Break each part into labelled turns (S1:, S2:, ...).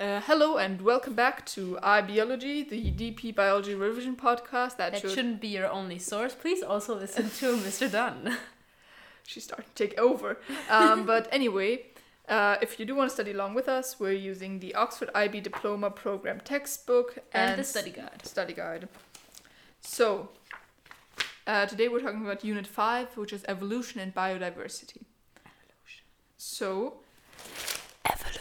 S1: Uh, hello and welcome back to iBiology, the DP Biology Revision podcast. That,
S2: That
S1: should
S2: shouldn't be your only source. Please also listen to Mr. Dunn.
S1: she's starting to take over. Um, but anyway, uh, if you do want to study along with us, we're using the Oxford IB Diploma Program textbook
S2: And the study guide.
S1: study guide. So, uh, today we're talking about Unit 5, which is Evolution and Biodiversity. Evolution. So,
S2: Evolution.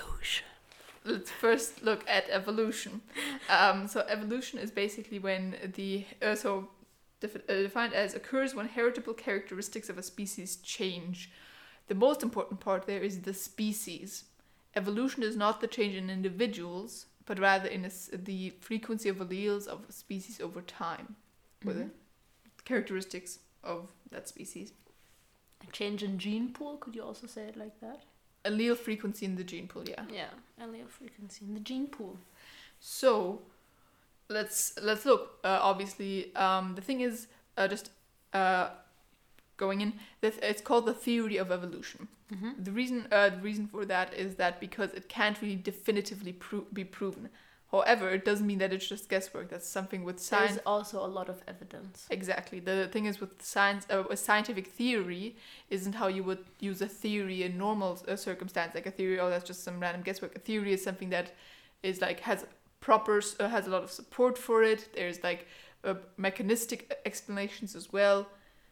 S1: Let's first look at evolution. Um, so evolution is basically when the uh, so defi- uh, defined as occurs when heritable characteristics of a species change. The most important part there is the species. Evolution is not the change in individuals, but rather in a the frequency of alleles of a species over time, or the characteristics of that species.
S2: A change in gene pool, could you also say it like that?
S1: Allele frequency in the gene pool, yeah.
S2: Yeah, allele frequency in the gene pool.
S1: So let's let's look. Uh, obviously, um, the thing is uh, just uh, going in. This, it's called the theory of evolution.
S2: Mm-hmm.
S1: The reason uh, the reason for that is that because it can't really definitively pro- be proven. However, it doesn't mean that it's just guesswork. That's something with science.
S2: There's also a lot of evidence.
S1: Exactly. The thing is with science, uh, a scientific theory isn't how you would use a theory in normal uh, circumstance. Like a theory, oh, that's just some random guesswork. A theory is something that is like has proper, uh, has a lot of support for it. There's like uh, mechanistic explanations as well.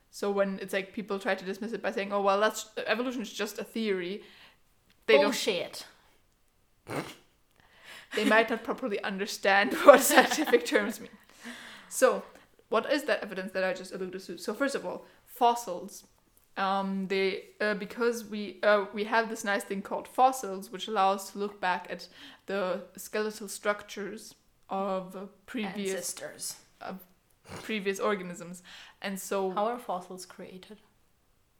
S1: So when it's like people try to dismiss it by saying, oh well, that's evolution is just a theory, they don't
S2: Bullshit.
S1: They might not properly understand what scientific terms mean. So, what is that evidence that I just alluded to? So, first of all, fossils. Um, they uh, because we uh, we have this nice thing called fossils, which allows us to look back at the skeletal structures of previous
S2: Ancestors.
S1: of previous organisms, and so
S2: How are fossils created?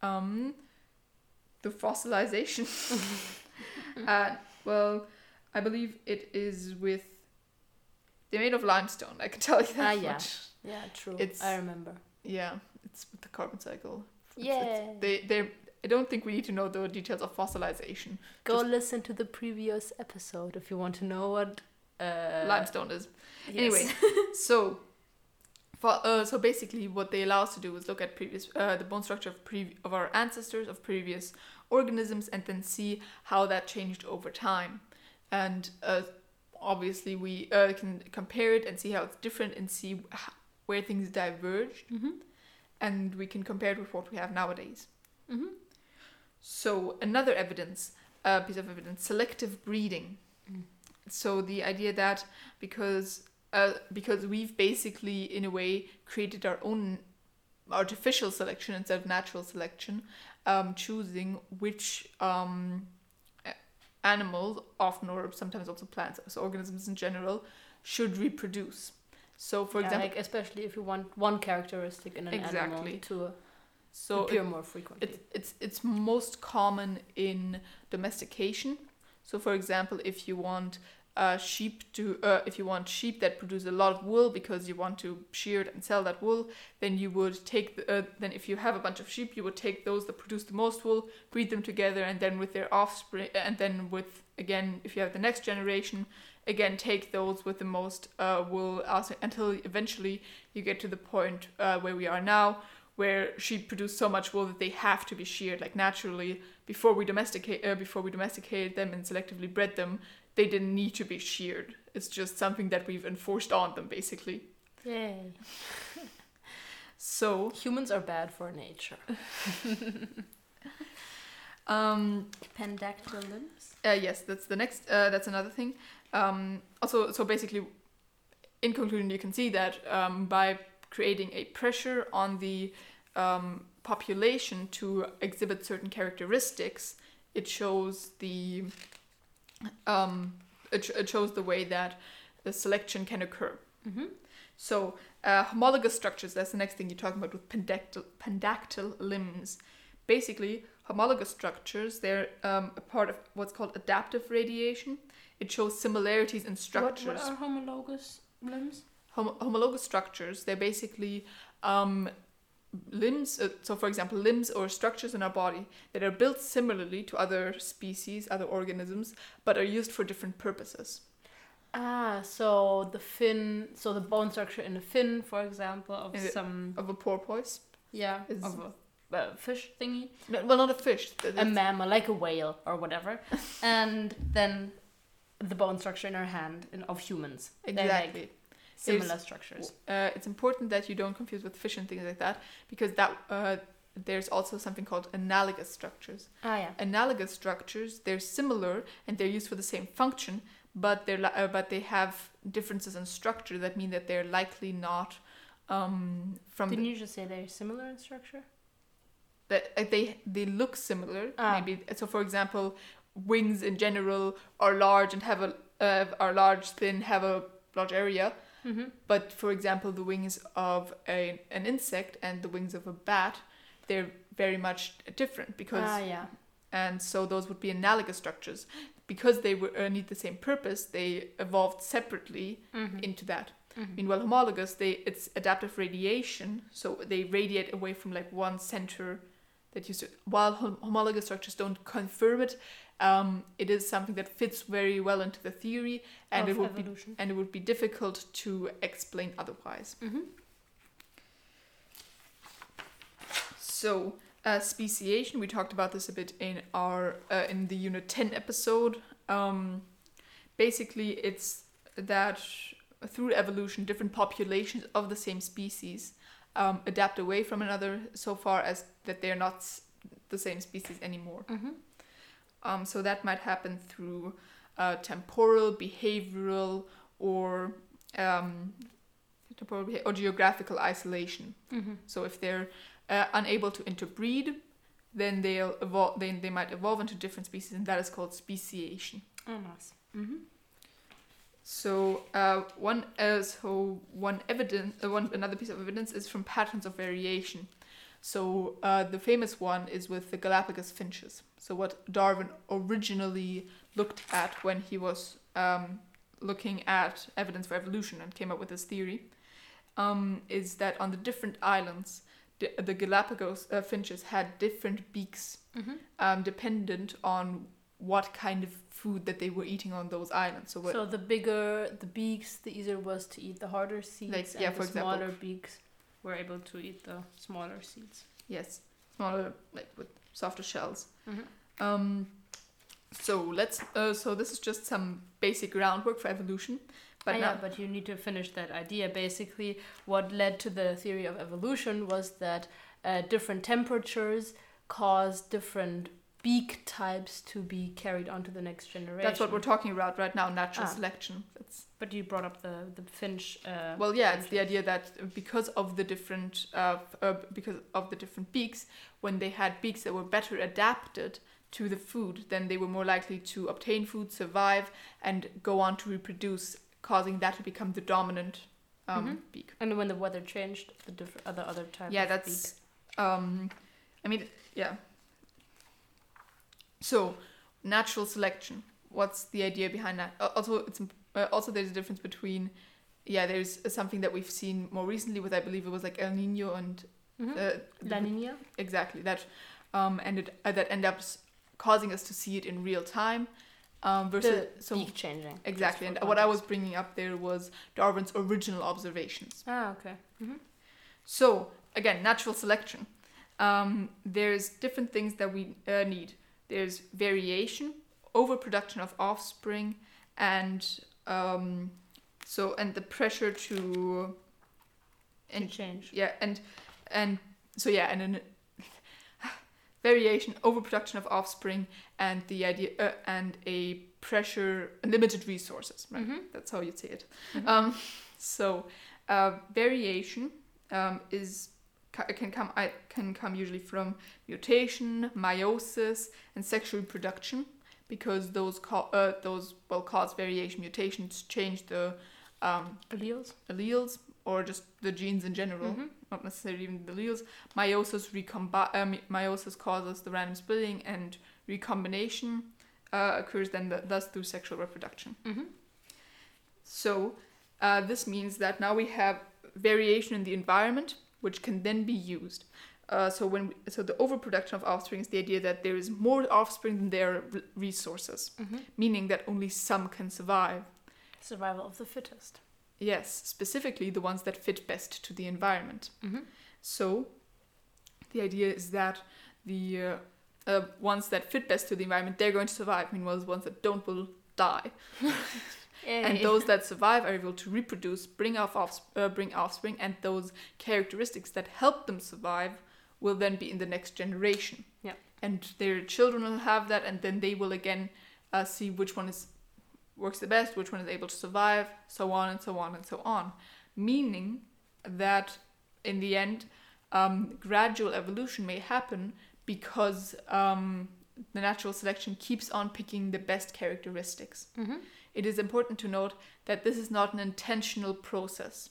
S1: um, the fossilization. uh, well, I believe it is with. They're made of limestone. I can tell you that
S2: Ah, yeah.
S1: much.
S2: Yeah, true.
S1: It's-
S2: I remember.
S1: Yeah, it's with the carbon cycle. It's-
S2: Yeah.
S1: it's- they they. I don't think we need to know the details of fossilization.
S2: Go
S1: just-
S2: listen to the previous episode if you want to know what uh,
S1: limestone is.
S2: yes.
S1: Anyway, so. For, uh, so basically, what they allow us to do is look at previous uh, the bone structure of pre- of our ancestors of previous organisms, and then see how that changed over time. And uh, obviously, we uh, can compare it and see how it's different, and see where things diverged,
S2: Mhm.
S1: and we can compare it with what we have nowadays.
S2: Mhm.
S1: So another evidence, uh, piece of evidence, selective breeding.
S2: Mm.
S1: So the idea that because uh, because we've basically in a way created our own artificial selection instead of natural selection, um, choosing which um, animals, often or sometimes also plants, so organisms in general, should reproduce. So for
S2: Yeah,
S1: example,
S2: like especially if you want one characteristic in an
S1: Exactly.
S2: animal to
S1: so
S2: appear more frequently.
S1: It's it's it's most common in domestication. So, for example, if you want uh, sheep to uh, if you want sheep that produce a lot of wool because you want to shear it and sell that wool, then you would take the, uh, then if you have a bunch of sheep, you would take those that produce the most wool, breed them together, and then with their offspring, and then with again if you have the next generation, again take those with the most uh, wool until eventually you get to the point uh, where we are now where sheep produce so much wool that they have to be sheared like naturally before we domesticate uh, before we domesticated them and selectively bred them they didn't need to be sheared it's just something that we've enforced on them basically
S2: Yay.
S1: so
S2: Humans are bad for nature.
S1: um
S2: Pendactyl limbs.
S1: uh, yes that's the next uh, that's another thing um also so basically in conclusion you can see that um, by creating a pressure on the um, population to exhibit certain characteristics it shows the um, it, it shows the way that the selection can occur
S2: Mm-hmm.
S1: so uh, homologous structures that's the next thing you're talking about with pendactyl, pendactyl limbs basically homologous structures they're um, a part of what's called adaptive radiation it shows similarities in structures
S2: What, what are homologous limbs?
S1: Hom- homologous structures they're basically um, limbs uh, so for example limbs or structures in our body that are built similarly to other species other organisms but are used for different purposes
S2: Ah, so the fin, so the bone structure in the fin, for example, of
S1: Is
S2: some
S1: of a porpoise.
S2: yeah
S1: is-
S2: of a, a fish thingy,
S1: No, well, not a fish.
S2: a mammal like a whale or whatever, and then the bone structure in our hand in, of humans. They're like
S1: exactly.
S2: Similar structures.
S1: Uh, it's important that you don't confuse with fish and things like that because that uh, there's also something called analogous structures.
S2: Ah, yeah.
S1: Analogous structures they're similar and they're used for the same function, but they're li- uh, but they have differences in structure that mean that they're likely not um, from
S2: Didn't
S1: the,
S2: you just say they're similar in structure?
S1: that uh, they they look similar.
S2: Ah.
S1: Maybe so. For example, wings in general are large and have a uh, are large, thin, have a large area.
S2: Mm-hmm.
S1: But for example, the wings of a, an insect and the wings of a bat, they're very much different because,
S2: Ah, yeah.
S1: and so those would be analogous structures. Because they were, uh, need the same purpose, they evolved separately
S2: Mm-hmm.
S1: into that.
S2: Mhm.
S1: Meanwhile, homologous, they it's adaptive radiation, so they radiate away from like one center that used to. While hom- homologous structures don't confirm it, um, it is something that fits very well into the theory, and
S2: Of
S1: it would be and it would be difficult to explain otherwise.
S2: Mm-hmm.
S1: So, uh, speciation, we talked about this a bit in our uh, in the Unit Ten episode. Um, basically, it's that through evolution, different populations of the same species um, adapt away from another so far as that they're not s- the same species anymore.
S2: Mm-hmm.
S1: Um, so that might happen through uh, temporal, behavioral, or um, temporal or geographical isolation.
S2: Mm-hmm.
S1: So if they're uh, unable to interbreed, then they'll evolve. Then they might evolve into different species, and that is called speciation.
S2: Oh, nice. Mm-hmm.
S1: So uh, one uh, so one evidence uh, one another piece of evidence is from patterns of variation. So uh, the famous one is with the Galapagos finches. So what Darwin originally looked at when he was um, looking at evidence for evolution and came up with this theory um, is that on the different islands, the, the Galapagos uh, finches had different beaks
S2: Mm-hmm.
S1: um, dependent on what kind of food that they were eating on those islands. So what,
S2: So the bigger the beaks, the easier it was to eat the harder seeds,
S1: Like,
S2: and
S1: yeah,
S2: the
S1: for example.
S2: smaller beaks were able to eat the smaller seeds.
S1: Yes, smaller, like with softer shells.
S2: Mm-hmm.
S1: Um, so let's. Uh, so this is just some basic groundwork for evolution, but
S2: Ah,
S1: now
S2: yeah, but you need to finish that idea. Basically, what led to the theory of evolution was that uh, different temperatures cause different beak types to be carried on to the next generation.
S1: that's what we're talking about right now. Natural
S2: Ah.
S1: selection. That's
S2: But you brought up the the finch. Uh,
S1: well, yeah. It's the idea that because of the different, uh, uh, because of the different beaks, when they had beaks that were better adapted to the food, then they were more likely to obtain food, survive, and go on to reproduce, causing that to become the dominant um,
S2: Mhm.
S1: beak.
S2: And when the weather changed, the different other other type.
S1: yeah that's um i mean yeah so natural selection what's the idea behind that also it's uh, also there's a difference between yeah there's something that we've seen more recently with i believe it was like el nino and
S2: Mhm.
S1: uh,
S2: La Nina.
S1: exactly that um and it uh, that end up causing us to see it in real time um versus
S2: The
S1: so
S2: beak changing.
S1: exactly and
S2: for
S1: what i was bringing up there was darwin's original observations
S2: Ah, okay. Mm-hmm.
S1: So again, natural selection. Um, there's different things that we uh, need. There's variation, overproduction of offspring, and um, so and the pressure to
S2: To
S1: and
S2: change.
S1: yeah and and so yeah and then variation, overproduction of offspring, and the idea uh, and a pressure limited resources. Right?
S2: Mhm.
S1: That's how you'd say it.
S2: Mhm.
S1: Um, so uh, variation um, is can come can come usually from mutation, meiosis, and sexual reproduction because those ca- uh, those will cause variation. Mutations change the um,
S2: Alleles.
S1: alleles or just the genes in general,
S2: Mhm.
S1: not necessarily even the alleles. Meiosis recombi- um, meiosis causes the random splitting, and recombination uh, occurs then th- thus through sexual reproduction.
S2: Mm-hmm.
S1: So uh, this means that now we have variation in the environment, which can then be used. Uh, so when we, so the overproduction of offspring is the idea that there is more offspring than there are resources,
S2: Mm-hmm.
S1: meaning that only some can survive.
S2: Survival of the fittest.
S1: Yes, specifically the ones that fit best to the environment.
S2: Mm-hmm.
S1: So, the idea is that the uh, uh, ones that fit best to the environment, they're going to survive. Meanwhile, the ones that don't will die. And those that survive are able to reproduce, bring off offs- uh, bring offspring, and those characteristics that help them survive will then be in the next generation.
S2: Yeah.
S1: And their children will have that, and then they will again uh, see which one is works the best, which one is able to survive, so on and so on and so on. Meaning that in the end, um, gradual evolution may happen because um, the natural selection keeps on picking the best characteristics.
S2: Mm-hmm.
S1: It is important to note that this is not an intentional process.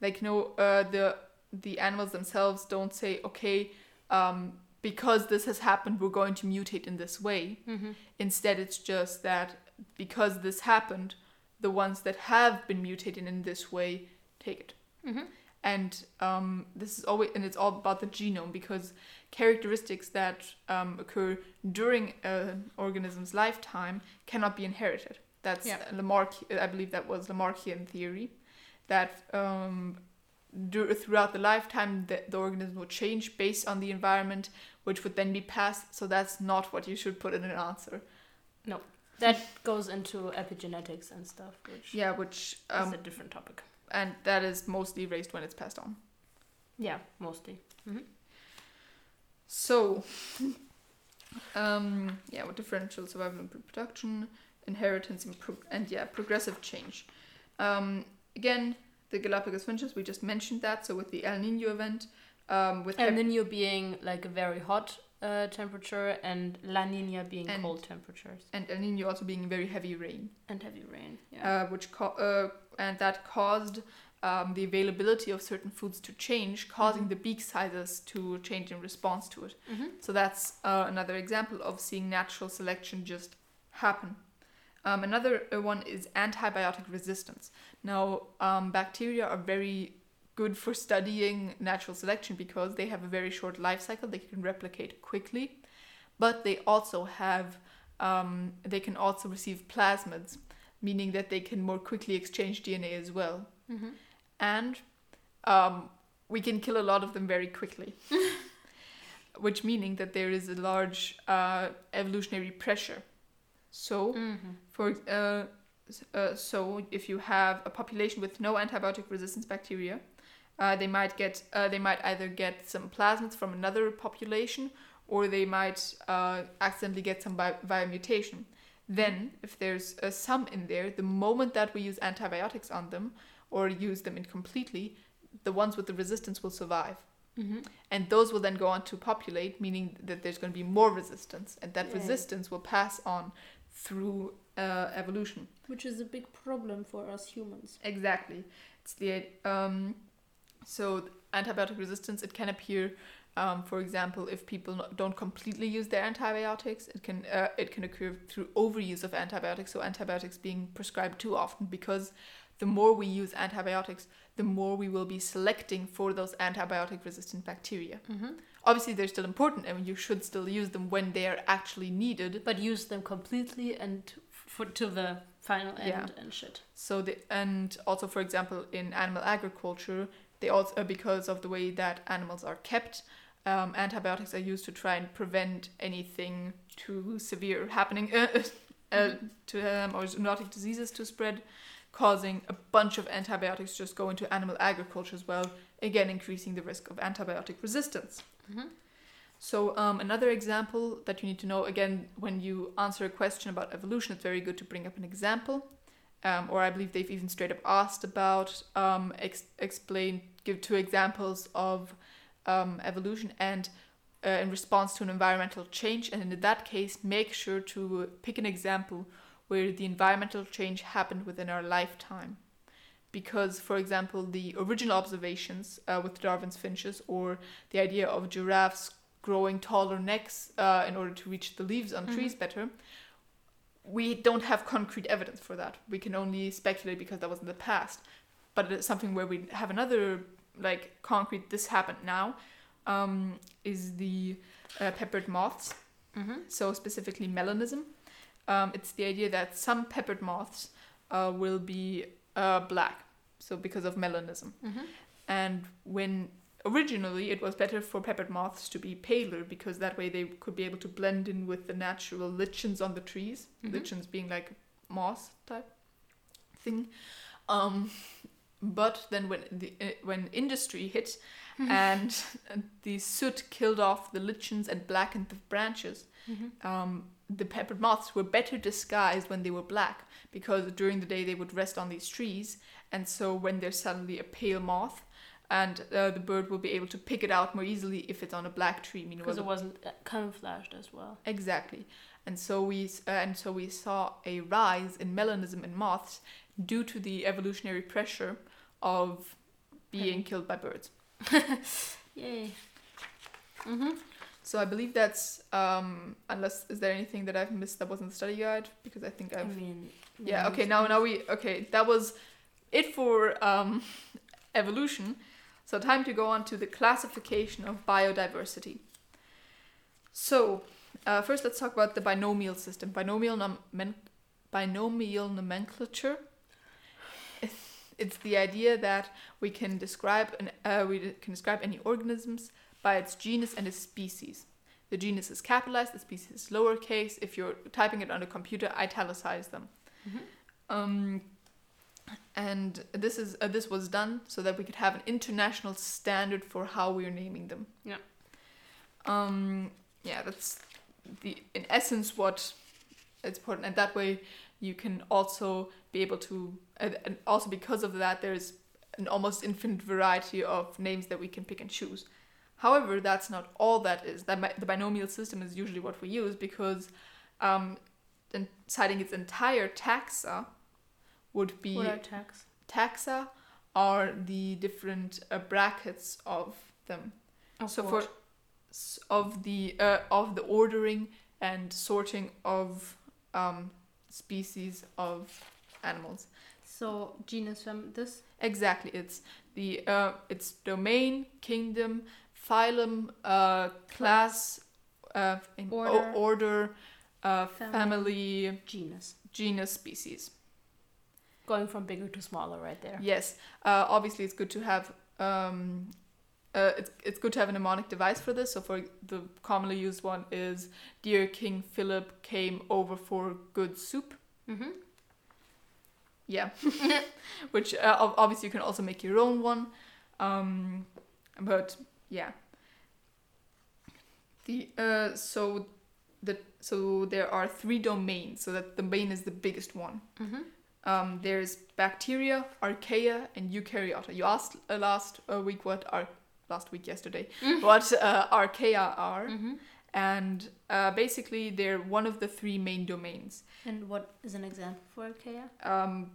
S1: Like no, uh, the the animals themselves don't say, okay, um, because this has happened, we're going to mutate in this way.
S2: Mm-hmm.
S1: Instead, it's just that because this happened, the ones that have been mutated in this way take it.
S2: Mm-hmm.
S1: And um, this is always, and it's all about the genome because characteristics that um, occur during an organism's lifetime cannot be inherited. That's
S2: Yeah.
S1: Lamarck. I believe that was Lamarckian theory, that um, dur- throughout the lifetime the, the organism will change based on the environment, which would then be passed. So that's not what you should put in an answer.
S2: No, that goes into epigenetics and stuff, which
S1: Yeah, which
S2: is
S1: um,
S2: a different topic.
S1: and that is mostly raised when it's passed on.
S2: Yeah, mostly. Mm-hmm.
S1: So, um, yeah, with differential survival and reproduction, inheritance, and, pro- and yeah, progressive change. Um, again, the Galapagos finches, we just mentioned that. So with the El Nino event, um, with
S2: El
S1: ep-
S2: Nino being like a very hot uh, temperature, and La Nina being
S1: And-
S2: cold temperatures
S1: and El Nino also being very heavy rain,
S2: and heavy rain. Yeah.
S1: uh, which co- uh, and that caused um, the availability of certain foods to change, causing
S2: Mhm.
S1: the beak sizes to change in response to it.
S2: mm-hmm.
S1: So that's uh, another example of seeing natural selection just happen. Um, another uh, one is antibiotic resistance. Now, um, bacteria are very good for studying natural selection because they have a very short life cycle. They can replicate quickly, but they also have um, they can also receive plasmids, meaning that they can more quickly exchange DNA as well.
S2: Mm-hmm.
S1: And um, we can kill a lot of them very quickly. Which meaning that there is a large uh, evolutionary pressure. So,
S2: Mm-hmm.
S1: for uh, uh, so if you have a population with no antibiotic resistance bacteria, uh, they might get uh, they might either get some plasmids from another population, or they might uh, accidentally get some by, via mutation. Then, if there's uh, some in there, the moment that we use antibiotics on them or use them incompletely, the ones with the resistance will survive.
S2: Mm-hmm.
S1: And those will then go on to populate, meaning that there's going to be more resistance, and that
S2: Yay.
S1: resistance will pass on through uh, evolution.
S2: Which is a big problem for us humans.
S1: Exactly. It's the um, so antibiotic resistance. It can appear, um, for example, if people don't completely use their antibiotics. It can uh, it can occur through overuse of antibiotics. So antibiotics being prescribed too often because the more we use antibiotics, the more we will be selecting for those antibiotic resistant bacteria.
S2: Mm-hmm.
S1: Obviously, they're still important, and you should still use them when they are actually needed.
S2: But use them completely and for to the final end
S1: Yeah.
S2: and shit.
S1: So the and also for example in animal agriculture, they also uh, because of the way that animals are kept, um, antibiotics are used to try and prevent anything too severe happening uh, uh, to them or zoonotic diseases to spread, causing a bunch of antibiotics just go into animal agriculture as well, again increasing the risk of antibiotic resistance.
S2: Mm-hmm.
S1: So um, another example that you need to know again when you answer a question about evolution, it's very good to bring up an example. Um, or I believe they've even straight up asked about um, ex- explain give two examples of um, evolution and uh, in response to an environmental change. And in that case, make sure to pick an example where the environmental change happened within our lifetime. Because, for example, the original observations uh, with Darwin's finches or the idea of giraffes growing taller necks uh, in order to reach the leaves on
S2: Mhm.
S1: trees better, we don't have concrete evidence for that. We can only speculate because that was in the past. But it's something where we have another like concrete. This happened now. Um, is the uh, peppered moths.
S2: Mm-hmm.
S1: So specifically melanism. Um, it's the idea that some peppered moths uh, will be uh, black, so because of melanism.
S2: Mm-hmm.
S1: And when originally it was better for peppered moths to be paler because that way they could be able to blend in with the natural lichens on the trees.
S2: Mhm.
S1: Lichens being like moss type thing. Um, but then when the uh, when industry hit and the soot killed off the lichens and blackened the branches,
S2: Mm-hmm.
S1: um, the peppered moths were better disguised when they were black because during the day they would rest on these trees, and so when there's suddenly a pale moth, and uh, the bird will be able to pick it out more easily if it's on a black tree.
S2: Because it wasn't uh, camouflaged as well.
S1: exactly, and so we uh, and so we saw a rise in melanism in moths due to the evolutionary pressure of being
S2: Okay.
S1: killed by birds.
S2: Yay. Mm-hmm.
S1: So I believe that's um, unless is there anything that I've missed that wasn't the study guide because I think
S2: I
S1: I've
S2: mean.
S1: Yeah, okay, now now we okay, that was it for um evolution. So time to go on to the classification of biodiversity. So, uh, first let's talk about the binomial system. Binomial nomen- binomial nomenclature. It's the idea that we can describe an uh, we can describe any organisms by its genus and its species. The genus is capitalized, the species is lowercase. If you're typing it on a computer, italicize them.
S2: Mhm.
S1: Um, and this is uh, this was done so that we could have an international standard for how we're naming them.
S2: Yeah.
S1: Um, yeah, that's the in essence what it's important, and that way you can also be able to, and, and also because of that, there's an almost infinite variety of names that we can pick and choose. However, that's not all that is. That the binomial system is usually what we use because um, citing its entire taxa would be
S2: What are tags?
S1: taxa are the different uh, brackets of them. so for of the uh, of the ordering and sorting of um, species of animals.
S2: So genus from this.
S1: Exactly, it's the uh, it's domain, kingdom, phylum, uh, class, uh,
S2: Order.
S1: order uh,
S2: Family.
S1: family,
S2: Genus.
S1: genus, species.
S2: Going from bigger to smaller right there.
S1: Yes, uh, obviously it's good to have um, uh, it's it's good to have a mnemonic device for this. So for the commonly used one is Dear King Philip came over for good soup.
S2: Mm-hmm.
S1: Yeah, which uh, obviously you can also make your own one, um, but yeah. The uh, so the so there are three domains. So that the domain is the biggest one.
S2: Mm-hmm.
S1: Um, there's bacteria, archaea, and eukaryota. You asked uh, last uh, week what are last week yesterday what uh, archaea are,
S2: Mm-hmm.
S1: and uh, basically they're one of the three main domains.
S2: And what is an example for archaea?
S1: Um,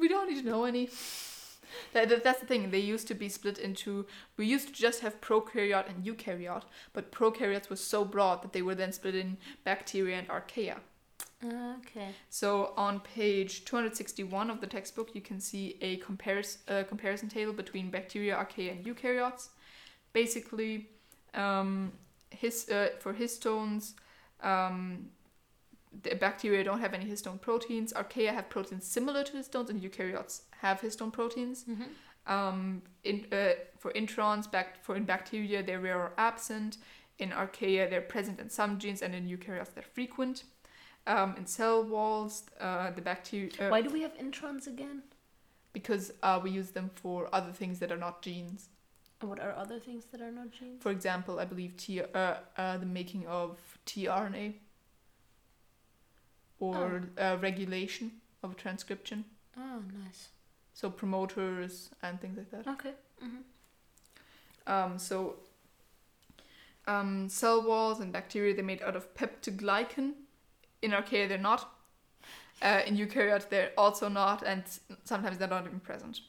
S1: we don't need to know any. That, that- that's the thing. They used to be split into. We used to just have prokaryote and eukaryote, but prokaryotes were so broad that they were then split in bacteria and archaea.
S2: Okay.
S1: So on page 261 of the textbook, you can see a comparis- uh, comparison table between bacteria, archaea, and eukaryotes. Basically, um, his, uh, for histones, um, the bacteria don't have any histone proteins. Archaea have proteins similar to histones, and eukaryotes have histone proteins.
S2: Mm-hmm.
S1: Um, in, uh, for introns, back, for in bacteria, they're rare or absent. In archaea, they're present in some genes, and in eukaryotes, they're frequent. Um, in cell walls, uh, the bacteria. Uh,
S2: Why do we have introns again?
S1: because uh, we use them for other things that are not genes.
S2: And what are other things that are not genes?
S1: For example, I believe T- uh, uh, the making of tRNA or uh, regulation of transcription.
S2: Oh, nice.
S1: So promoters and things like that.
S2: Okay. Mm-hmm.
S1: Um, so um, cell walls and bacteria they're made out of peptoglycan. In archaea they're not. Uh, in eukaryotes they're also not, and sometimes they're not even present.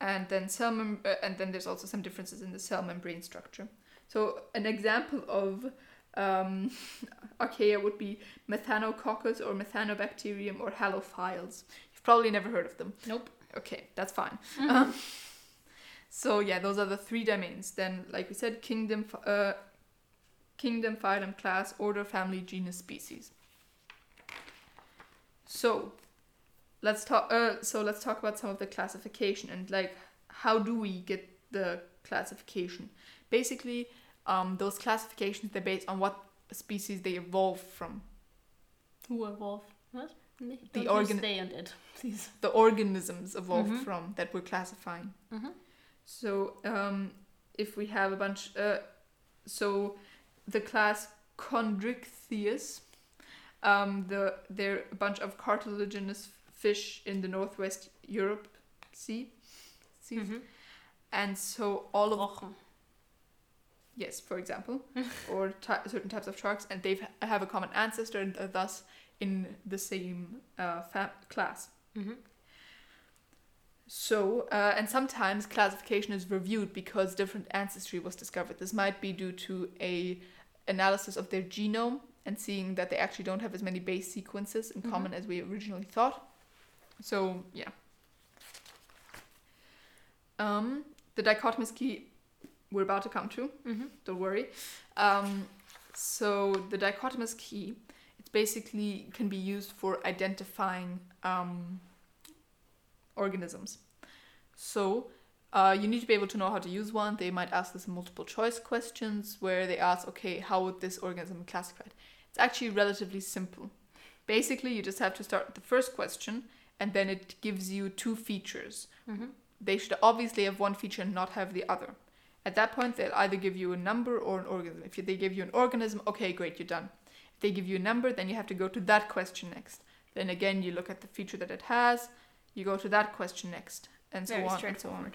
S1: And then cell mem- uh, and then there's also some differences in the cell membrane structure. So an example of um, archaea would be Methanococcus or Methanobacterium or Halophiles. You've probably never heard of them.
S2: Nope.
S1: Okay, that's fine. Um, so yeah, those are the three domains. Then, like we said, kingdom, uh, kingdom, phylum, class, order, family, genus, species. So, let's talk. Uh, so let's talk about some of the classification and like how do we get the classification? Basically, um, those classifications they're based on what species they evolved from.
S2: Who evolved? What?
S1: The
S2: Don't
S1: organ-
S2: they and it, please.
S1: The organisms evolved
S2: Mhm.
S1: from that we're classifying.
S2: Mm-hmm.
S1: So um, if we have a bunch, uh, so the class Chondrichthyes, um, the they're a bunch of cartilaginous fish in the northwest Europe Sea, seas,
S2: Mm-hmm.
S1: and so all of
S2: Rochen.
S1: Yes, for example, or ty- certain types of sharks, and they have a common ancestor and are thus in the same uh, fam- class.
S2: Mm-hmm.
S1: So, uh, and sometimes classification is reviewed because different ancestry was discovered. This might be due to a analysis of their genome and seeing that they actually don't have as many base sequences in
S2: Mhm.
S1: common as we originally thought. So, yeah. Um, the dichotomous key we're about to come to.
S2: Mm-hmm.
S1: Don't worry. Um, so the dichotomous key, it basically can be used for identifying um, organisms. So uh, you need to be able to know how to use one. They might ask this multiple choice questions where they ask, okay, how would this organism be classified? It's actually relatively simple. Basically, you just have to start with the first question, and then it gives you two features
S2: Mm-hmm.
S1: they should obviously have one feature and not have the other. At that point, they'll either give you a number or an organism. If they give you an organism, okay, great, you're done. If they give you a number, then you have to go to that question next. Then again, you look at the feature that it has, you go to that question next, and so
S2: Very
S1: on and so on.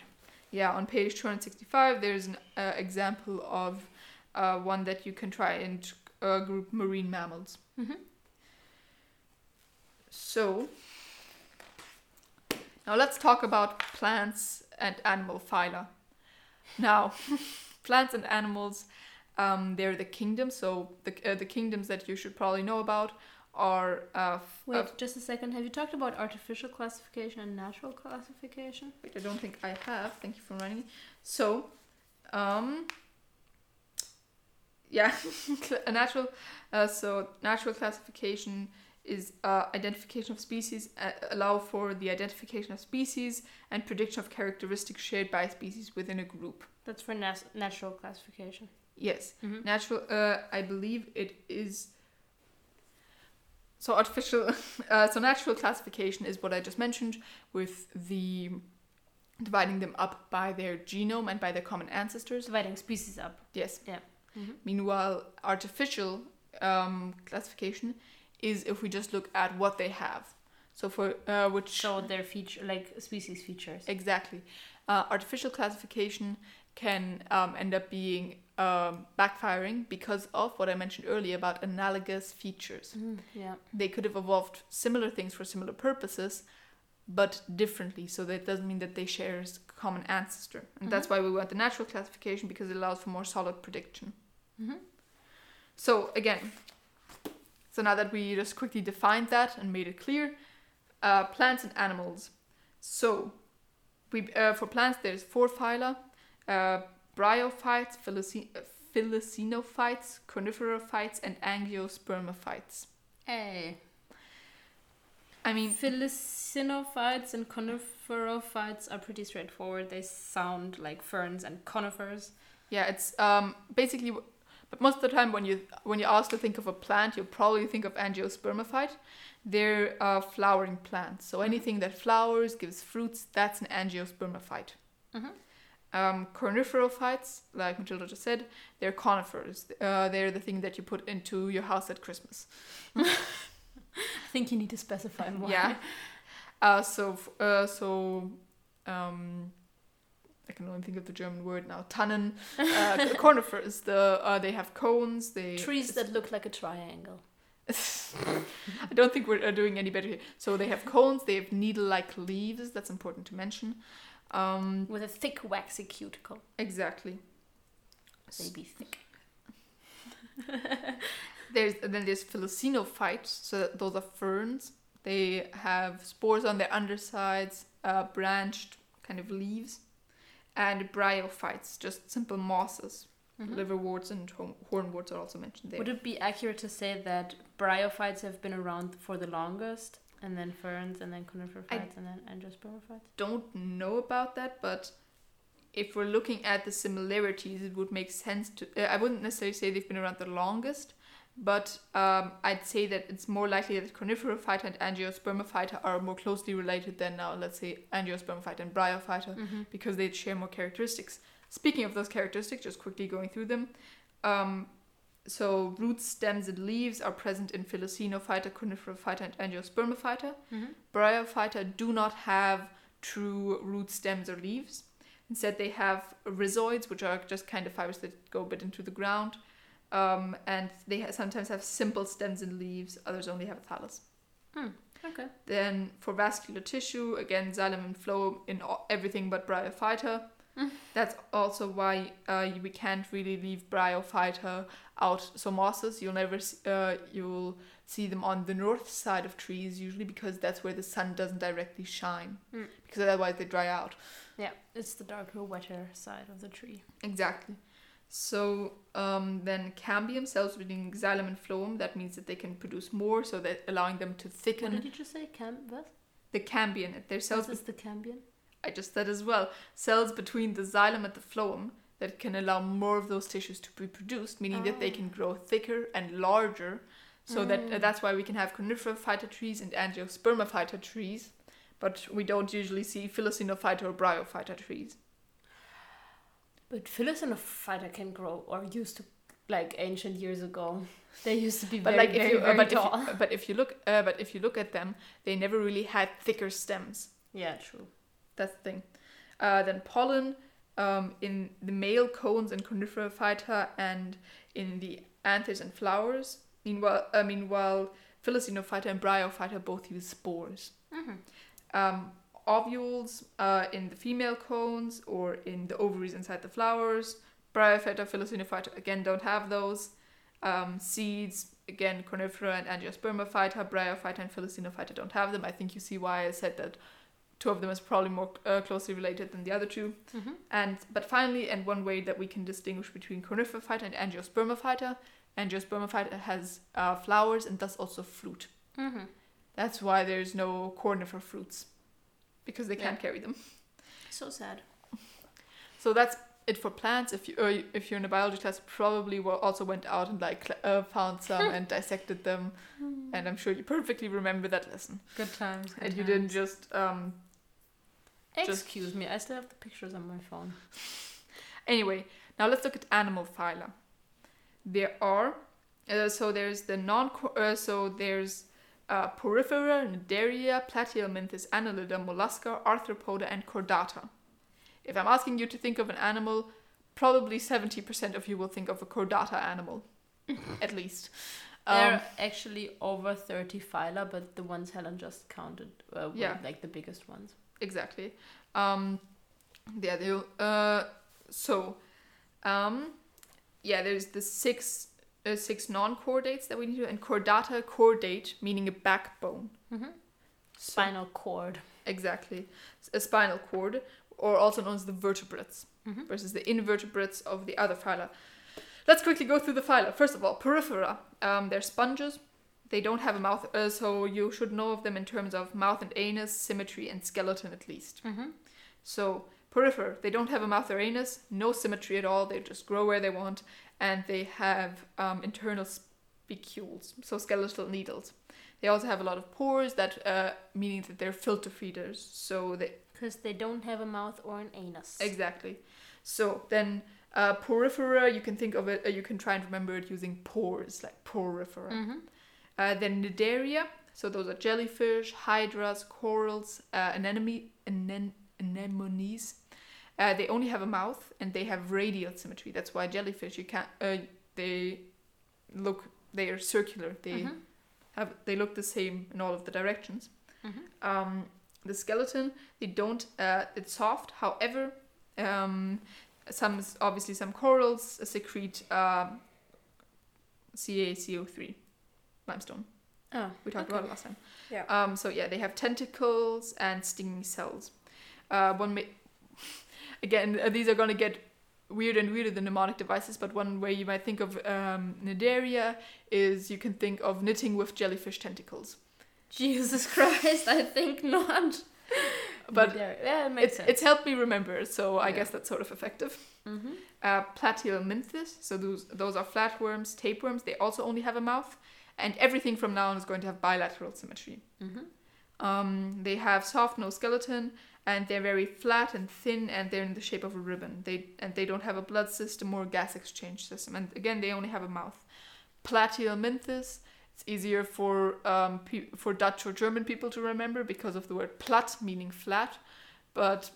S1: Yeah, on page 265, there's an uh, example of uh, one that you can try and uh, group marine mammals.
S2: Mm-hmm.
S1: So, now let's talk about plants and animal phyla. Now, plants and animals, um, they're the kingdoms. So the uh, the kingdoms that you should probably know about are. Uh, f-
S2: Wait,
S1: uh,
S2: just a second. Have you talked about artificial classification and natural classification?
S1: wait, I don't think I have. Thank you for reminding me. So, um, yeah, a natural. Uh, so natural classification is uh, identification of species, uh, allow for the identification of species and prediction of characteristics shared by species within a group.
S2: That's for nas- natural classification.
S1: Yes,
S2: Mm-hmm.
S1: natural. Uh, I believe it is. So artificial. Uh, so natural classification is what I just mentioned with the dividing them up by their genome and by their common ancestors.
S2: Dividing species up.
S1: Yes.
S2: Mm-hmm.
S1: Meanwhile, artificial um, classification is if we just look at what they have. So for uh, which
S2: So their feature, like species features.
S1: exactly, uh, artificial classification can um, end up being um, backfiring because of what I mentioned earlier about analogous features.
S2: Mm, yeah.
S1: They could have evolved similar things for similar purposes, but differently. So that doesn't mean that they share a common ancestor, and that's why we want the natural classification because it allows for more solid prediction.
S2: Mm-hmm.
S1: So again, so now that we just quickly defined that and made it clear, uh, plants and animals. So we uh, for plants there's four phyla: uh, bryophytes, uh, coniferophytes, and angiospermophytes.
S2: Hey.
S1: I mean,
S2: Filicinophytes and coniferophytes are pretty straightforward. They sound like ferns and conifers.
S1: yeah, it's um, basically. But most of the time, when you when you're asked to think of a plant, you'll probably think of angiospermophyte. They're uh, flowering plants. So anything that flowers, gives fruits, that's an angiospermophyte.
S2: Mm-hmm.
S1: Um, coniferophytes, like Matilda just said, they're conifers. Uh, they're the thing that you put into your house at Christmas.
S2: I think you need to specify more.
S1: Yeah. Uh, so, uh, so, um, I can only think of the German word now. Tannen, uh, conifers. The uh, they have cones. They
S2: Trees that look like a triangle.
S1: I don't think we're uh, doing any better here. So they have cones. They have needle-like leaves. That's important to mention. Um,
S2: With a thick, waxy cuticle.
S1: exactly.
S2: They be thick.
S1: There's then there's filicinophytes, so that those are ferns. They have spores on their undersides, uh, branched kind of leaves, and bryophytes, just simple mosses.
S2: Mhm.
S1: Liverworts and hornworts are also mentioned there.
S2: Would it be accurate to say that bryophytes have been around for the longest? And then ferns, and then conifer and then angiospermophytes.
S1: Don't know about that, but if we're looking at the similarities, it would make sense to. Uh, I wouldn't necessarily say they've been around the longest, but um, I'd say that it's more likely that Coniferophyta and Angiospermophyta are more closely related than now, let's say, Angiospermophyta and Bryophyta,
S2: Mm-hmm.
S1: because they share more characteristics. Speaking of those characteristics, just quickly going through them. Um, so roots, stems, and leaves are present in Filicinophyta, Coniferophyta, and Angiospermophyta.
S2: Mm-hmm.
S1: Bryophyta do not have true root stems or leaves. Instead, they have rhizoids, which are just kind of fibers that go a bit into the ground. Um, and they ha- sometimes have simple stems and leaves, others only have a thallus.
S2: Okay.
S1: Then for vascular tissue, again, xylem and phloem in all, everything but Bryophyta.
S2: Mm.
S1: That's also why uh, we can't really leave Bryophyta out. So mosses, you'll never s- uh, you'll see them on the north side of trees usually because that's where the sun doesn't directly shine.
S2: Mm.
S1: Because otherwise they dry out.
S2: Yeah, it's the darker, wetter side of the tree.
S1: Exactly. So um, then cambium cells within xylem and phloem, that means that they can produce more, so that allowing them to thicken.
S2: What did you just say? Cam what?
S1: the cambium. Their cells
S2: This is the cambium.
S1: I just said as well, cells between the xylem and the phloem that can allow more of those tissues to be produced, meaning that they can grow thicker and larger. So that uh,
S2: Mm.
S1: that's why we can have coniferophyta trees and angiospermophyta trees, but we don't usually see filicinophyta or bryophyta trees.
S2: But Filicinophyta can grow, or used to, like ancient years ago. They used to be
S1: But
S2: very,
S1: like if
S2: very,
S1: you, uh,
S2: very
S1: but if
S2: tall.
S1: you, but if you look, uh, but if you look at them, they never really had thicker stems.
S2: yeah, true.
S1: That's the thing. Uh, then pollen um, in the male cones and Coniferophyta and in the anthers and flowers. Meanwhile, uh, meanwhile, Filicinophyta and Bryophyta both use spores.
S2: Mm-hmm.
S1: Um, ovules uh, in the female cones or in the ovaries inside the flowers. Bryophyta, Filicinophyta again don't have those. Um, seeds again, Conifera and Angiospermophyta, Bryophyta and Filicinophyta don't have them. I think you see why I said that two of them is probably more uh, closely related than the other two.
S2: Mm-hmm.
S1: And but finally, and one way that we can distinguish between Coniferophyta and Angiospermophyta, Angiospermophyta has uh, flowers and thus also fruit.
S2: Mm-hmm.
S1: That's why there's no conifer fruits, because they can't carry them.
S2: So sad.
S1: So that's it for plants. If you uh, if you're in a biology class, probably also went out and like uh, found some and dissected them, and I'm sure you perfectly remember that lesson.
S2: Good times.
S1: and you didn't just um. just-
S2: Excuse me, I still have the pictures on my phone.
S1: Anyway, now let's look at animal phyla. There are uh, so there's the non uh, so there's uh, Porifera, Cnidaria, Platyhelminthes, Annelida, Mollusca, Arthropoda, and Chordata. If I'm asking you to think of an animal, probably 70% of you will think of a Chordata animal, at least.
S2: there
S1: Um,
S2: are actually over 30 phyla, but the ones Helen just counted uh, were
S1: Yeah.
S2: like the biggest ones.
S1: exactly. Um, yeah, they, uh, so, um, yeah, there's the six uh, six non-chordates that we need to, and chordata chordate meaning a backbone.
S2: Mm-hmm.
S1: So-
S2: Spinal cord.
S1: exactly, a spinal cord, or also known as the vertebrates,
S2: Mhm.
S1: versus the invertebrates of the other phyla. Let's quickly go through the phyla. First of all, porifera. Um, they're sponges. They don't have a mouth, uh, so you should know of them in terms of mouth and anus, symmetry, and skeleton at least.
S2: Mm-hmm.
S1: So porifera, they don't have a mouth or anus, no symmetry at all. They just grow where they want, and they have um, internal spicules, so skeletal needles. They also have a lot of pores, that uh, meaning that they're filter feeders. So they
S2: Because they don't have a mouth or an anus.
S1: exactly. So then uh, porifera, you can think of it. Uh, you can try and remember it using pores, like porifera.
S2: Mm-hmm.
S1: Uh, then cnidaria. so those are jellyfish, hydras, corals, uh, anemone, anen- anemones. Uh, they only have a mouth and they have radial symmetry. That's why jellyfish you can't. Uh, they look. They are circular. They
S2: Mhm.
S1: have. They look the same in all of the directions.
S2: Mhm.
S1: Um, the skeleton, they don't. Uh, it's soft. However, um, some obviously some corals secrete um, CaCO3 limestone.
S2: Oh,
S1: We talked
S2: okay.
S1: about it last time.
S2: Yeah.
S1: Um, so yeah, they have tentacles and stinging cells. Uh, one may, again, uh, these are gonna get weird and weirder the mnemonic devices, but one way you might think of um, Cnidaria is you can think of knitting with jellyfish tentacles.
S2: Jesus Christ, I think not.
S1: But
S2: yeah, it makes
S1: It's,
S2: sense.
S1: it's helped me remember, so I
S2: Yeah.
S1: guess that's sort of effective.
S2: mm-hmm.
S1: Uh, platyhelminthes, so those those are flatworms, tapeworms. They also only have a mouth, and everything from now on is going to have bilateral symmetry.
S2: Mm-hmm.
S1: Um, they have soft no skeleton, and they're very flat and thin, and they're in the shape of a ribbon. They and they don't have a blood system or a gas exchange system, and again they only have a mouth. Platyhelminthes. It's easier for um, pe- for Dutch or German people to remember because of the word plat meaning flat. But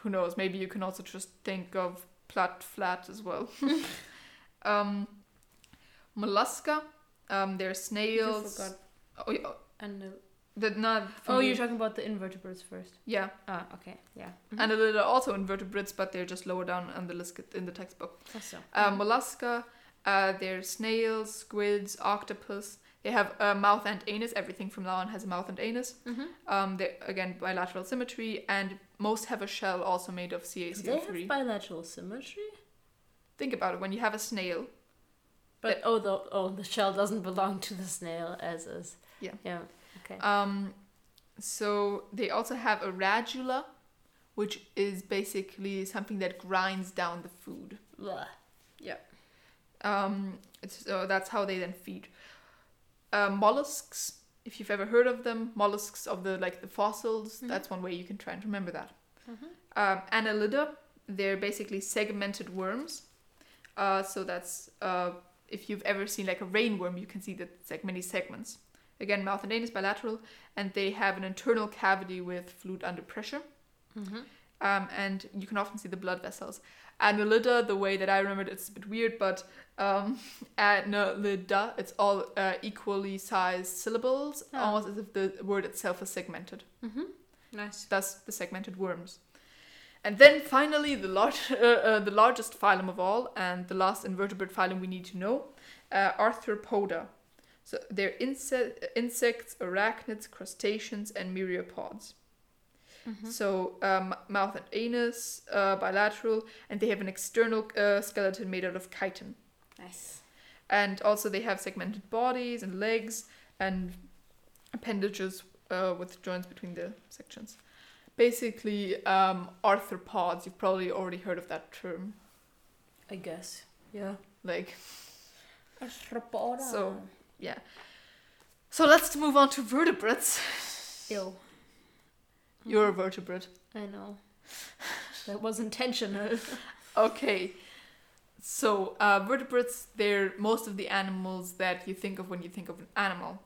S1: who knows? Maybe you can also just think of plat flat as well. um, mollusca. Um, they're
S2: You
S1: snails.
S2: forgot.
S1: Oh, yeah,
S2: And the,
S1: the, not
S2: oh, you're talking about the invertebrates first.
S1: yeah.
S2: Ah, okay, yeah.
S1: And a little also invertebrates, but they're just lower down on the list in the textbook.
S2: Also.
S1: Uh, mollusca, uh, they're snails, squids, octopus. They have a mouth and anus. Everything from now on has a mouth and anus.
S2: mm-hmm.
S1: Um, they again bilateral symmetry, and most have a shell also made of
S2: They
S1: CaCO3.
S2: have bilateral symmetry.
S1: Think about it. When you have a snail,
S2: But oh, the oh, the shell doesn't belong to the snail as is.
S1: Yeah.
S2: Yeah. Okay.
S1: um, so they also have a radula, which is basically something that grinds down the food.
S2: Blah.
S1: Um, it's, so that's how they then feed. Uh, mollusks, if you've ever heard of them, mollusks of the like the fossils.
S2: Mhm.
S1: That's one way you can try and remember that.
S2: Mhm.
S1: Um, Annelida, they're basically segmented worms. Uh, so that's uh, if you've ever seen like a rainworm, you can see that it's like many segments. Again, mouth and anus bilateral, and they have an internal cavity with fluid under pressure.
S2: Mm-hmm.
S1: Um, and you can often see the blood vessels. Annelida, the way that I remember it, it's a bit weird, but um, annelida, it's all uh, equally sized syllables,
S2: Oh.
S1: almost as if the word itself is segmented.
S2: Mm-hmm. Nice.
S1: Thus, the segmented worms. And then finally, the, large, uh, uh, the largest phylum of all, and the last invertebrate phylum we need to know, uh, Arthropoda. So they're inse- insects, arachnids, crustaceans, and myriapods.
S2: Mm-hmm.
S1: So um, mouth and anus, uh, bilateral, and they have an external uh, skeleton made out of chitin.
S2: Nice.
S1: And also they have segmented bodies and legs and appendages uh, with joints between the sections. Basically, um, arthropods. You've probably already heard of that term.
S2: I guess. Yeah.
S1: Like,
S2: Arthropoda.
S1: So- so let's move on to vertebrates.
S2: Ew.
S1: You're a vertebrate.
S2: I know. That was intentional.
S1: Okay. So, uh, vertebrates, they're most of the animals that you think of when you think of an animal.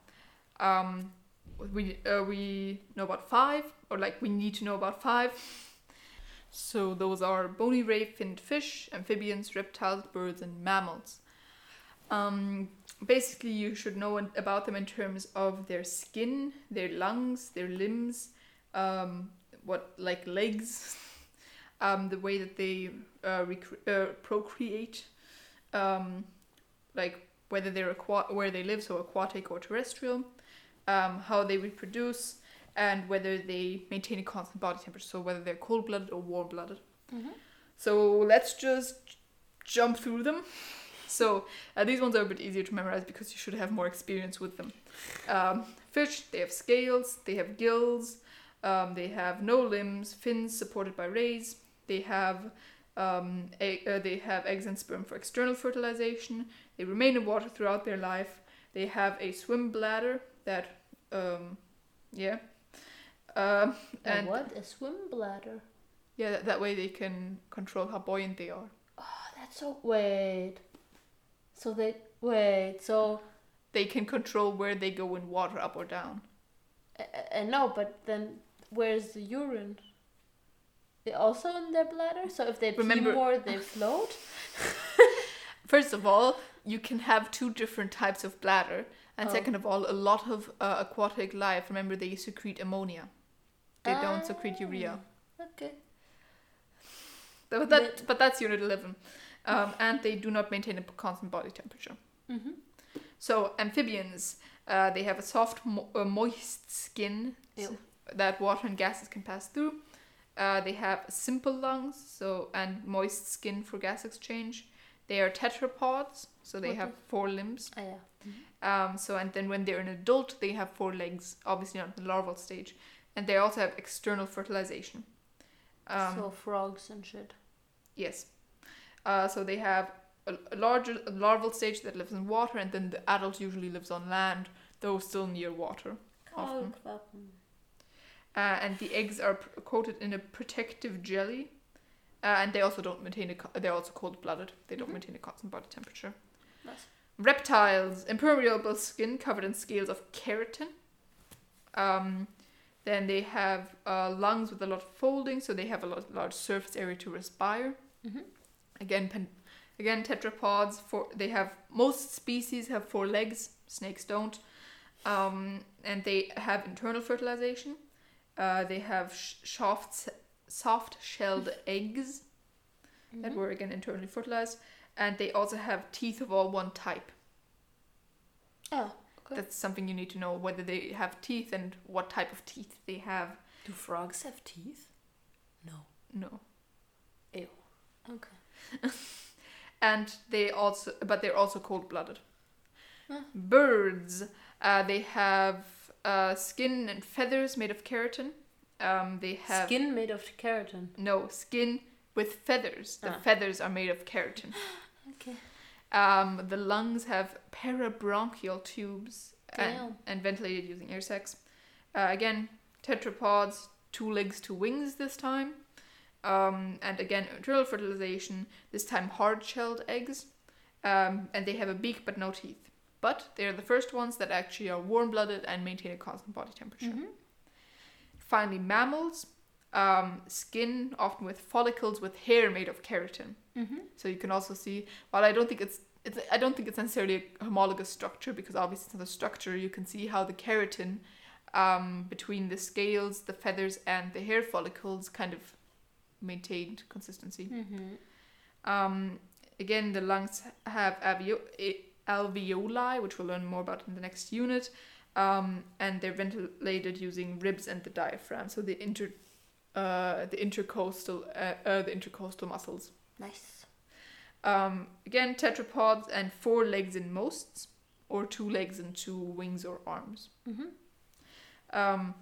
S1: Um, we, uh, we know about five, or like we need to know about five. So, those are bony ray finned fish, amphibians, reptiles, birds, and mammals. Um, basically, you should know about them in terms of their skin, their lungs, their limbs, um, what like legs, um, the way that they uh, uh, procreate, um, like whether they're aqua- where they live, so aquatic or terrestrial, um, how they reproduce, and whether they maintain a constant body temperature, so whether they're cold blooded or warm blooded.
S2: Mm-hmm.
S1: So let's just jump through them. So uh, these ones are a bit easier to memorize because you should have more experience with them. Um, fish, they have scales, they have gills, um, they have no limbs, fins supported by rays. They have um, egg, uh, they have eggs and sperm for external fertilization. They remain in water throughout their life. They have a swim bladder that, um, yeah, um,
S2: And
S1: and
S2: what? A swim bladder.
S1: yeah, that, that way they can control how buoyant they are.
S2: Oh, that's so. Wait. So they. Wait. So.
S1: They can control where they go in water, up or down.
S2: Uh, uh, no, but then where's the urine? They also in their bladder. So if they
S1: Remember-
S2: pee more, they float.
S1: First of all, you can have two different types of bladder, and
S2: Oh.
S1: second of all, a lot of uh, aquatic life. Remember, they secrete ammonia. They don't secrete urea.
S2: Okay.
S1: But that, but that's unit eleven, um, and they do not maintain a constant body temperature.
S2: Mm-hmm.
S1: So amphibians, uh, they have a soft, mo- uh, moist skin
S2: Ew.
S1: that water and gases can pass through. Uh, they have simple lungs, so and moist skin for gas exchange. They are tetrapods, so they
S2: What
S1: have four limbs.
S2: Oh, yeah.
S1: Um, so and then when they're an adult, they have four legs, obviously not in the larval stage, and they also have external fertilization. Um,
S2: so frogs and shit.
S1: Yes. Uh, so they have a, a larger a larval stage that lives in water, and then the adult usually lives on land, though still near water. Often. Uh, and the eggs are pr- coated in a protective jelly, uh, and they also don't maintain a. Co- they're also cold blooded. They don't
S2: Mhm.
S1: maintain a constant body temperature.
S2: Nice.
S1: Reptiles, impermeable skin covered in scales of keratin. Um, then they have uh, lungs with a lot of folding, so they have a lot, large surface area to respire.
S2: Mhm.
S1: Again, pen, again tetrapods. For they have most species have four legs. Snakes don't, um, and they have internal fertilization. Uh, they have sh- soft, soft-shelled eggs that
S2: Mhm.
S1: were again internally fertilized, and they also have teeth of all one type.
S2: Oh, okay.
S1: That's something you need to know whether they have teeth and what type of teeth they have.
S2: Do frogs have teeth? No.
S1: No. Ew.
S2: Okay.
S1: and they also but they're also cold-blooded
S2: Huh.
S1: birds uh, they have uh, skin and feathers made of keratin um, they have
S2: Skin made of keratin.
S1: no skin with feathers the
S2: Ah.
S1: feathers are made of keratin
S2: Okay.
S1: um, the lungs have parabronchial tubes and, and ventilated using air sacs uh, again tetrapods two legs two wings this time um, and again internal fertilization this time hard-shelled eggs um, and they have a beak but no teeth but they're the first ones that actually are warm-blooded and maintain a constant body temperature
S2: Mhm.
S1: finally mammals um, skin often with follicles with hair made of keratin
S2: Mhm.
S1: so you can also see while i don't think it's it's, I don't think it's necessarily a homologous structure because obviously it's not a structure. You can see how the keratin um, between the scales, the feathers, and the hair follicles kind of maintained consistency.
S2: Mhm.
S1: Um, again, the lungs have alveo- alveoli, which we'll learn more about in the next unit, um, and they're ventilated using ribs and the diaphragm, so the inter, uh, the intercostal, uh, uh, the intercostal muscles.
S2: Nice.
S1: Um, again, tetrapods and four legs in most, or two legs and two wings or arms.
S2: Mhm.
S1: Um,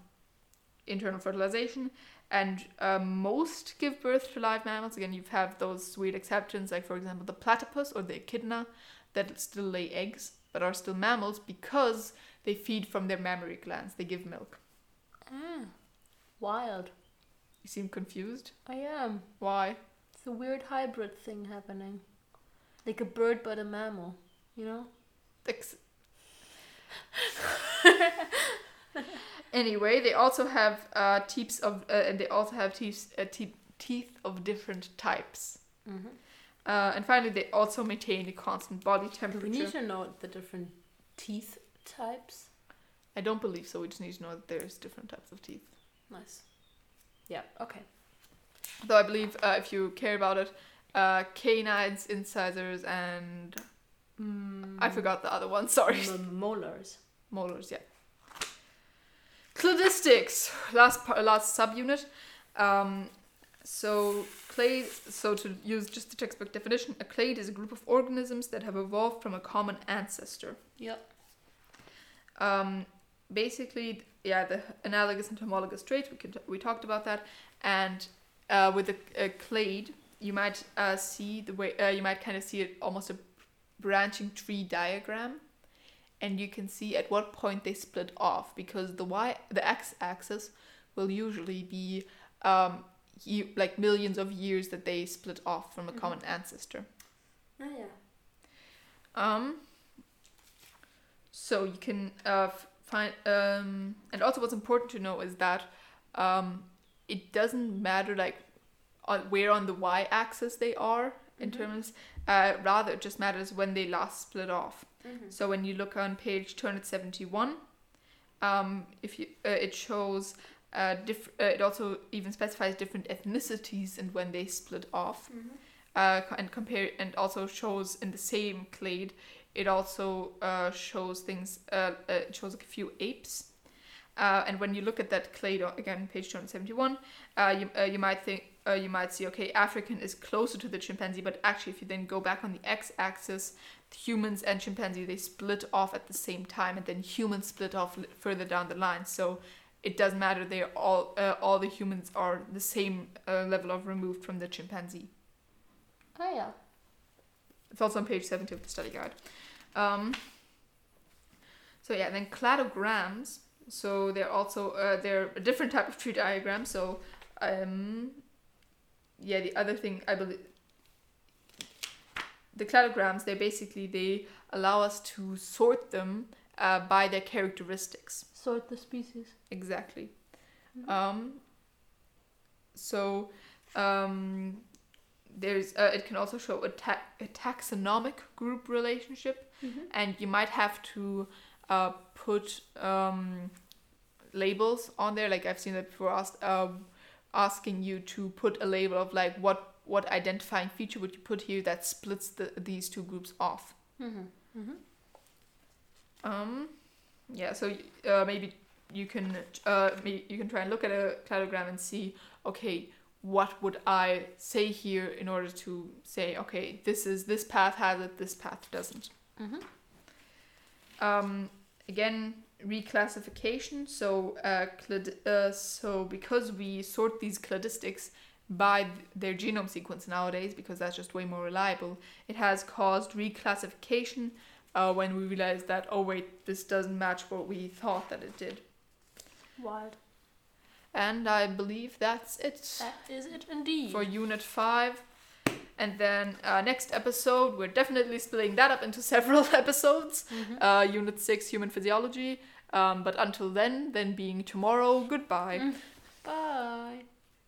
S1: internal fertilization, and um, most give birth to live mammals. Again, you have those weird exceptions, like for example the platypus or the echidna, that still lay eggs but are still mammals because they feed from their mammary glands. They give milk.
S2: Ah. Wild.
S1: You seem confused.
S2: I am.
S1: Why?
S2: It's a weird hybrid thing happening. Like a bird but a mammal, you know?
S1: Ex- anyway, they also have uh, teeth of, uh, and they also have teeth, uh, te- teeth of different types.
S2: Mm-hmm.
S1: Uh, and finally, they also maintain a constant body temperature.
S2: We need to know the different teeth types.
S1: I don't believe so. We just need to know that there's different types of teeth.
S2: Nice. Yeah, okay.
S1: Though I believe, uh, if you care about it, uh, canines, incisors, and
S2: Mm,
S1: I forgot the other one. Sorry,
S2: m- molars.
S1: molars. Yeah. Cladistics, last last subunit. Um, so clade. So to use just the textbook definition, a clade is a group of organisms that have evolved from a common ancestor.
S2: Yep.
S1: Um, basically, yeah, the analogous and homologous traits. We could we talked about that, and uh, with a, a clade, you might uh, see the way uh, you might kind of see it almost a branching tree diagram, and you can see at what point they split off because the y the x axis will usually be um, ye- like millions of years that they split off from a
S2: Mhm.
S1: common ancestor.
S2: Oh, yeah.
S1: Um. So you can uh, f- find um, and also what's important to know is that um, it doesn't matter like on where on the y-axis they are in
S2: Mhm.
S1: terms. Uh, rather, it just matters when they last split off.
S2: Mm-hmm.
S1: So when you look on page two hundred seventy-one, um, if you uh, it shows. Uh, diff- uh, it also even specifies different ethnicities and when they split off
S2: Mm-hmm.
S1: uh, and compare and also shows in the same clade it also uh, shows things uh, uh, it shows like a few apes uh, and when you look at that clade again page 271 uh, you, uh, you might think uh, you might see okay african is closer to the chimpanzee but actually if you then go back on the x-axis humans and chimpanzee they split off at the same time, and then humans split off further down the line. So it doesn't matter. They all uh, all the humans are the same uh, level of removed from the chimpanzee.
S2: Oh yeah.
S1: It's also on page 70 of the study guide. Um, so yeah, then cladograms. So they're also uh, they're a different type of tree diagram. So um, yeah, the other thing I believe the cladograms they basically they allow us to sort them uh, by their characteristics.
S2: Sort the species.
S1: Exactly.
S2: Mhm.
S1: Um, so um, there's uh, it can also show a, ta- a taxonomic group relationship,
S2: Mm-hmm.
S1: and you might have to uh, put um, labels on there. Like I've seen that before, asked, um, asking you to put a label of like what what identifying feature would you put here that splits the, these two groups off.
S2: Mm-hmm. Mm-hmm.
S1: Um, yeah, so uh, maybe you can uh, maybe you can try and look at a cladogram and see, okay, what would I say here in order to say, okay, this is this path has it, this path doesn't.
S2: Mm-hmm.
S1: Um, again, reclassification. So, uh, clad- uh, so because we sort these cladistics by th- their genome sequence nowadays, because that's just way more reliable, it has caused reclassification uh, when we realized that oh wait, this doesn't match what we thought that it did.
S2: Wild.
S1: And I believe that's it
S2: That is it indeed.
S1: for Unit Five. And then uh, next episode, we're definitely splitting that up into several episodes.
S2: Mhm.
S1: uh, Unit 6 Human Physiology. Um, but until then, then being tomorrow, goodbye.
S2: Mm. Bye.